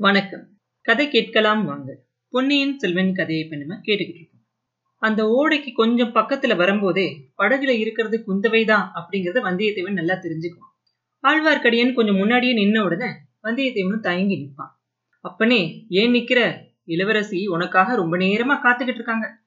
வணக்கம். கதை கேட்கலாம் வாங்க. பொன்னியின் செல்வன் கதையை இப்ப நம்ம கேட்டுக்கிட்டு இருக்கோம். அந்த ஓடைக்கு கொஞ்சம் பக்கத்துல வரும்போதே படகுல இருக்கிறது குந்தவை தான் அப்படிங்கறத வந்தியத்தேவன் நல்லா தெரிஞ்சுக்குவான். ஆழ்வார்க்கடியன் கொஞ்சம் முன்னாடியே நின்ன உடனே வந்தியத்தேவனும் தயங்கி நிற்பான். அப்பனே ஏன் நிக்கிற? இளவரசி உனக்காக ரொம்ப நேரமா காத்துக்கிட்டு இருக்காங்க.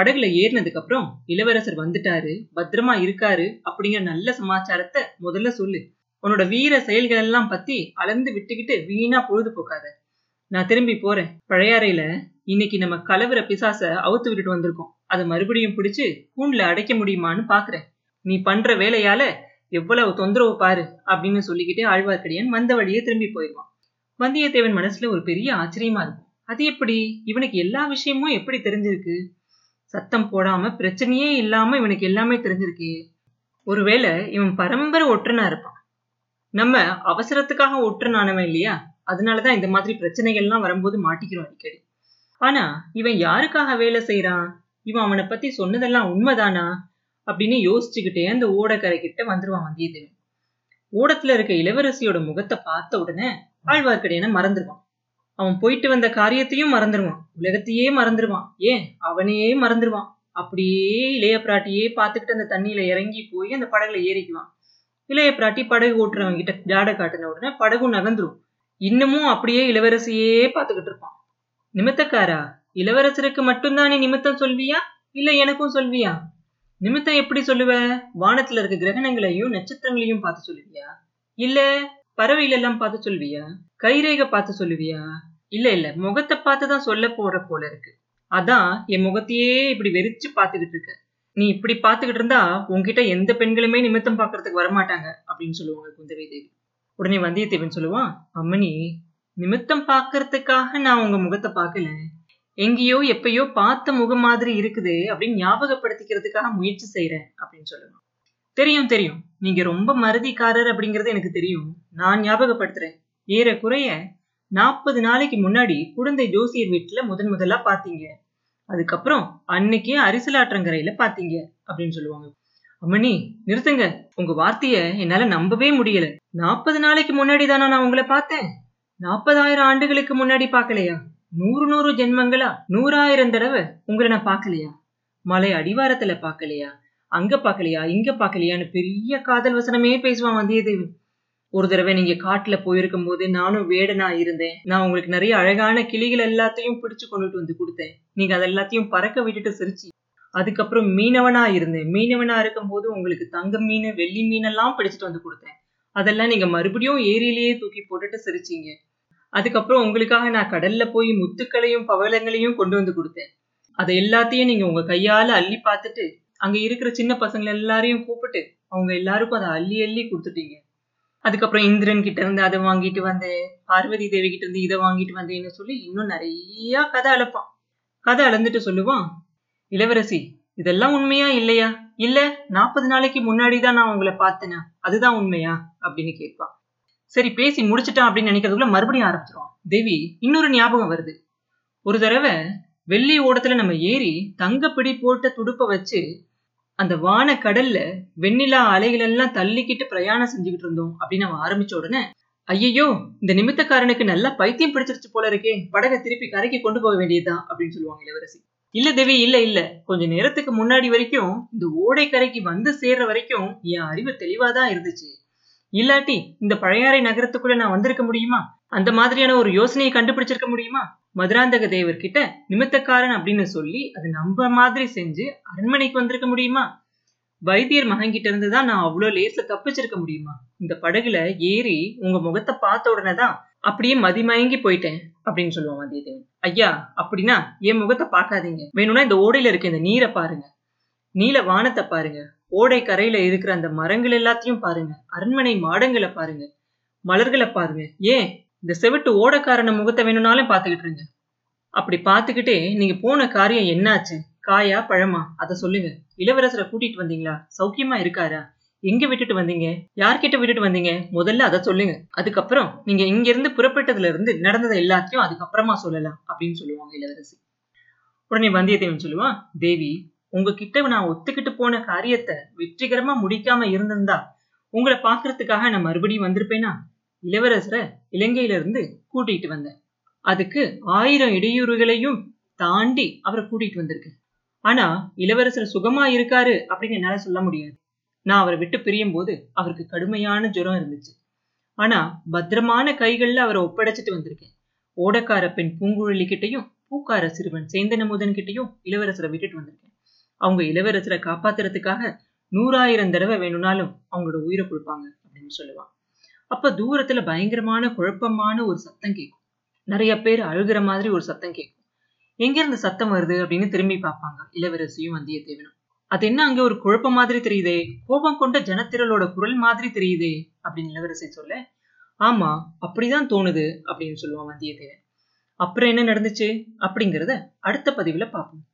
படகுல ஏறினதுக்கு அப்புறம் இளவரசர் வந்துட்டாரு பத்திரமா இருக்காரு அப்படிங்கிற நல்ல சமாச்சாரத்தை முதல்ல சொல்லு. உன்னோட வீர செயல்கள் எல்லாம் பத்தி அளந்து விட்டுக்கிட்டு வீணா பொழுது போக்காத. நான் திரும்பி போறேன். பழையாறையில இன்னைக்கு நம்ம கலவர பிசாச அவுத்து விட்டுட்டு வந்திருக்கோம். அதை மறுபடியும் பிடிச்சு கூண்ல அடைக்க முடியுமான்னு பாக்குறேன். நீ பண்ற வேலையால எவ்வளவு தொந்தரவு பாரு அப்படின்னு சொல்லிக்கிட்டே ஆழ்வார்க்கடியான் வந்த வழியே திரும்பி போயிடுவான். வந்தியத்தேவன் மனசுல ஒரு பெரிய ஆச்சரியமா இருக்கும். அது எப்படி? இவனுக்கு எல்லா விஷயமும் எப்படி தெரிஞ்சிருக்கு? சத்தம் போடாம பிரச்சனையே இல்லாம இவனுக்கு எல்லாமே தெரிஞ்சிருக்கு. ஒருவேளை இவன் பரம்பரை ஒற்றனா இருப்பான். நம்ம அவசரத்துக்காக ஒற்றனானவன் இல்லையா? அதனாலதான் இந்த மாதிரி பிரச்சனைகள்லாம் வரும்போது மாட்டிக்கிறோம் அடிக்கடி. ஆனா இவன் யாருக்காக வேலை செய்யறான் இவன் அவனை பத்தி சொன்னதெல்லாம் உண்மைதானா? அப்படின்னு யோசிச்சுக்கிட்டே அந்த ஓடக்கரை கிட்ட வந்துருவான் வந்தியத்தேவன். ஓடத்துல இருக்க இளவரசியோட முகத்தை பார்த்த உடனே ஆழ்வார்க்கடியான மறந்துடுவான் அவன் போயிட்டு வந்த காரியத்தையும் மறந்துடுவான் உலகத்தையே மறந்துடுவான் ஏன்? அவனையே மறந்துடுவான் அப்படியே இளைய பிராட்டியே பார்த்துக்கிட்டு அந்த தண்ணியில இறங்கி போய் அந்த படகுல ஏறிக்குவான். இளைய பிராட்டி படகு ஓட்டுறவங்க கிட்ட ஜாட காட்டின உடனே படகும் நகர்ந்துரும். இன்னமும் அப்படியே இளவரசியே பார்த்துக்கிட்டு இருப்பான். நிமித்தக்காரா இளவரசருக்கு மட்டும்தானே நீ நிமித்தம் சொல்வியா? இல்ல எனக்கும் சொல்வியா? நிமித்தம் எப்படி சொல்லுவ? வானத்துல இருக்க கிரகணங்களையும் நட்சத்திரங்களையும் பார்த்து சொல்லுவியா? இல்ல பறவைகள் எல்லாம் பார்த்து சொல்வியா? கைரேகை பார்த்து சொல்லுவியா? இல்ல இல்ல முகத்தை பார்த்துதான் சொல்ல போற போல இருக்கு. அதான் என் முகத்தையே இப்படி வெறிச்சு பார்த்துக்கிட்டு இருக்க. நீ இப்படி பார்த்துக்கிட்டு இருந்தா உன்கிட்ட எந்த பெண்களுமே நிமித்தம் பார்க்கறதுக்கு வரமாட்டாங்க அப்படின்னு சொல்லுவாங்க குந்தவை தேவி. உடனே வந்தியத்தேவன் சொல்லுவான் அம்மணி நிமித்தம் பார்க்கறதுக்காக நான் உங்க முகத்தை பார்க்கல. எங்கேயோ எப்பயோ பார்த்த முகம் மாதிரி இருக்குது அப்படின்னு ஞாபகப்படுத்திக்கிறதுக்காக முயற்சி செய்யறேன் அப்படின்னு சொல்லுவான். தெரியும் தெரியும். நீங்க ரொம்ப மருதிக்காரர் அப்படிங்கறது எனக்கு தெரியும். நான் ஞாபகப்படுத்துறேன். ஏறக்குறைய நாற்பது நாளைக்கு முன்னாடி குழந்தை ஜோசியர் வீட்டுல முதன் முதலா பாத்தீங்க அதுக்கப்புறம் அன்னைக்கே அரிசலாற்றங்கரையில பாத்தீங்க அப்படின்னு சொல்லுவாங்க. அம்மணி நிறுத்துங்க. உங்க வார்த்தைய என்னால நம்பவே முடியல. நாற்பது நாளைக்கு முன்னாடி தானா நான் உங்களை பார்த்தேன்? நாற்பதாயிரம் ஆண்டுகளுக்கு முன்னாடி பாக்கலையா நூறு நூறு ஜென்மங்களா? நூறாயிரம் தடவை உங்களை நான் பாக்கலையா மலை அடிவாரத்துல பாக்கலையா அங்க பாக்கலையா இங்க பாக்கலையான்னு பெரிய காதல் வசனமே பேசுவான் வந்தியத்தேவன். ஒரு தடவை நீங்க காட்டுல போயிருக்கும் போது நானும் வேடனா இருந்தேன். நான் உங்களுக்கு நிறைய அழகான கிளிகள் எல்லாத்தையும் பிடிச்சு கொண்டுட்டு வந்து கொடுத்தேன். நீங்க அதெல்லாத்தையும் பறக்க விட்டுட்டு சிரிச்சு. அதுக்கப்புறம் மீனவனா இருந்தேன். மீனவனா இருக்கும் போது உங்களுக்கு தங்க மீன் வெள்ளி மீனெல்லாம் பிடிச்சிட்டு வந்து கொடுத்தேன். அதெல்லாம் நீங்க மறுபடியும் ஏரியிலேயே தூக்கி போட்டுட்டு சிரிச்சீங்க. அதுக்கப்புறம் உங்களுக்காக நான் கடல்ல போய் முத்துக்களையும் பவளங்களையும் கொண்டு வந்து கொடுத்தேன். அதை எல்லாத்தையும் நீங்க உங்க கையால அள்ளி பார்த்துட்டு அங்க இருக்கிற சின்ன பசங்களை எல்லாரையும் கூப்பிட்டு அவங்க எல்லாருக்கும் அதை அள்ளி அள்ளி கொடுத்துட்டீங்க. அதுக்கப்புறம் இந்திரன் கிட்ட இருந்து அதை வாங்கிட்டு வந்து பார்வதி தேவி கிட்ட இருந்து இதை வாங்கிட்டு வந்தேன்னு சொல்லி இன்னும் நிறைய கதை அளப்பான் கதை அளந்துட்டு சொல்லுவான் இளவரசி இதெல்லாம் உண்மையா இல்லையா? இல்ல நாற்பது நாளைக்கு முன்னாடி தான் நான் உங்களை பார்த்தேனா? அதுதான் உண்மையா? அப்படின்னு கேட்பான். சரி பேசி முடிச்சிட்டான் அப்படின்னு நினைக்கிறதுக்குள்ள மறுபடியும் ஆரம்பிச்சிருவான். தேவி இன்னொரு ஞாபகம் வருது. ஒரு தடவை வெள்ளி ஓடத்துல நம்ம ஏறி தங்கப்பிடி போட்ட துடுப்பை வச்சு அந்த வான கடல்ல வெண்ணிலா அலைகள் எல்லாம் தள்ளிக்கிட்டு பிரயாணம் செஞ்சுக்கிட்டு இருந்தோம் அப்படின்னு அவன் ஆரம்பிச்ச உடனே ஐயையோ இந்த நிமித்தக்காரனுக்கு நல்லா பைத்தியம் பிடிச்சிருச்சு போல இருக்கே படகை திருப்பி கரைக்கு கொண்டு போக வேண்டியதுதான் அப்படின்னு சொல்லுவாங்க இளவரசி. இல்ல தேவி இல்ல இல்ல. கொஞ்ச நேரத்துக்கு முன்னாடி வரைக்கும் இந்த ஓடை கரைக்கு வந்து சேர்ற வரைக்கும் என் அறிவு தெளிவாதான் இருந்துச்சு. இல்லாட்டி இந்த பழையாறை நகரத்துக்குள்ள நான் வந்திருக்க முடியுமா? அந்த மாதிரியான ஒரு யோசனையை கண்டுபிடிச்சிருக்க முடியுமா? மதுராந்தக தேவர் கிட்ட நிமித்தக்காரன் அப்படின்னு சொல்லி அது நம்ம மாதிரி செஞ்சு அரண்மனைக்கு வந்திருக்க முடியுமா? வைத்தியர் மகன்கிட்ட இருந்து தான் நான் அவ்வளவு லேஸ்ல தப்பிச்சிருக்க முடியுமா? இந்த படகுல ஏறி உங்க முகத்தை பார்த்த உடனே தான் அப்படியே மதிமயங்கி போயிட்டேன் அப்படின்னு சொல்லுவான் வந்தியத்தேவன். ஐயா அப்படின்னா என் முகத்தை பார்க்காதீங்க. வேணும்னா இந்த ஓடையில இருக்க இந்த நீரை பாருங்க. நீல வானத்தை பாருங்க. ஓடை கரையில இருக்கிற அந்த மரங்கள் எல்லாத்தையும் பாருங்க. அரண்மனை மாடங்களை பாருங்க. மலர்களை பாருங்க. ஏன்? இந்த செவிட்டு ஓடக்காரன முகத்தை வேணும்னாலும் பாத்துக்கிட்டு இருங்க. அப்படி பாத்துக்கிட்டே நீங்க போன காரியம் என்னாச்சு? காயா பழமா? அத சொல்லுங்க. இளவரசரை கூட்டிட்டு வந்தீங்களா? சௌக்கியமா இருக்காரா? எங்க விட்டுட்டு வந்தீங்க? யார்கிட்ட விட்டுட்டு வந்தீங்க? முதல்ல அதை சொல்லுங்க. அதுக்கப்புறம் நீங்க இங்க இருந்து புறப்பட்டதுல இருந்து நடந்ததை எல்லாத்தையும் அதுக்கப்புறமா சொல்லலாம் அப்படின்னு சொல்லுவாங்க இளவரசி. உடனே வந்தியத்தேவன் சொல்லுவான் தேவி உங்ககிட்ட நான் ஒத்துக்கிட்டு போன காரியத்தை வெற்றிகரமா முடிக்காம இருந்திருந்தா உங்களை பாக்குறதுக்காக நான் மறுபடியும் வந்திருப்பேனா? இளவரசரை இலங்கையில இருந்து கூட்டிட்டு வந்தேன். அதுக்கு ஆயிரம் இடையூறுகளையும் தாண்டி அவரை கூட்டிட்டு வந்திருக்கேன் ஆனா இளவரசர் சுகமா இருக்காரு அப்படின்னு என்னால சொல்ல முடியாது. நான் அவரை விட்டு பிரியும் போது அவருக்கு கடுமையான ஜுரம் இருந்துச்சு. ஆனா பத்திரமான கைகள்ல அவரை ஒப்படைச்சிட்டு வந்திருக்கேன். ஓடக்கார பெண் பூங்குழலி கிட்டையும் பூக்கார சிறுவன் சேந்தனமுதன் கிட்டையும் இளவரசரை விட்டுட்டு வந்திருக்கேன். அவங்க இளவரசரை காப்பாத்துறதுக்காக நூறாயிரம் தடவை வேணும்னாலும் அவங்களோட உயிரை கொடுப்பாங்க அப்படின்னு சொல்லுவான் அப்ப தூரத்துல பயங்கரமான குழப்பமான ஒரு சத்தம் கேட்கும் நிறைய பேர் அழுகிற மாதிரி ஒரு சத்தம் கேட்கும் எங்க இருந்து சத்தம் வருது அப்படின்னு திரும்பி பார்ப்பாங்க இளவரசியும் வந்தியத்தேவனும். அது என்ன அங்க ஒரு குழப்பம் மாதிரி தெரியுதே? கோபம் கொண்ட ஜனத்திரளோட குரல் மாதிரி தெரியுதே? அப்படின்னு இளவரசி சொல்ல ஆமா அப்படிதான் தோணுது அப்படின்னு சொல்லுவான் வந்தியத்தேவன். அப்புறம் என்ன நடந்துச்சு அப்படிங்கறத அடுத்த பதிவுல பார்ப்போம்.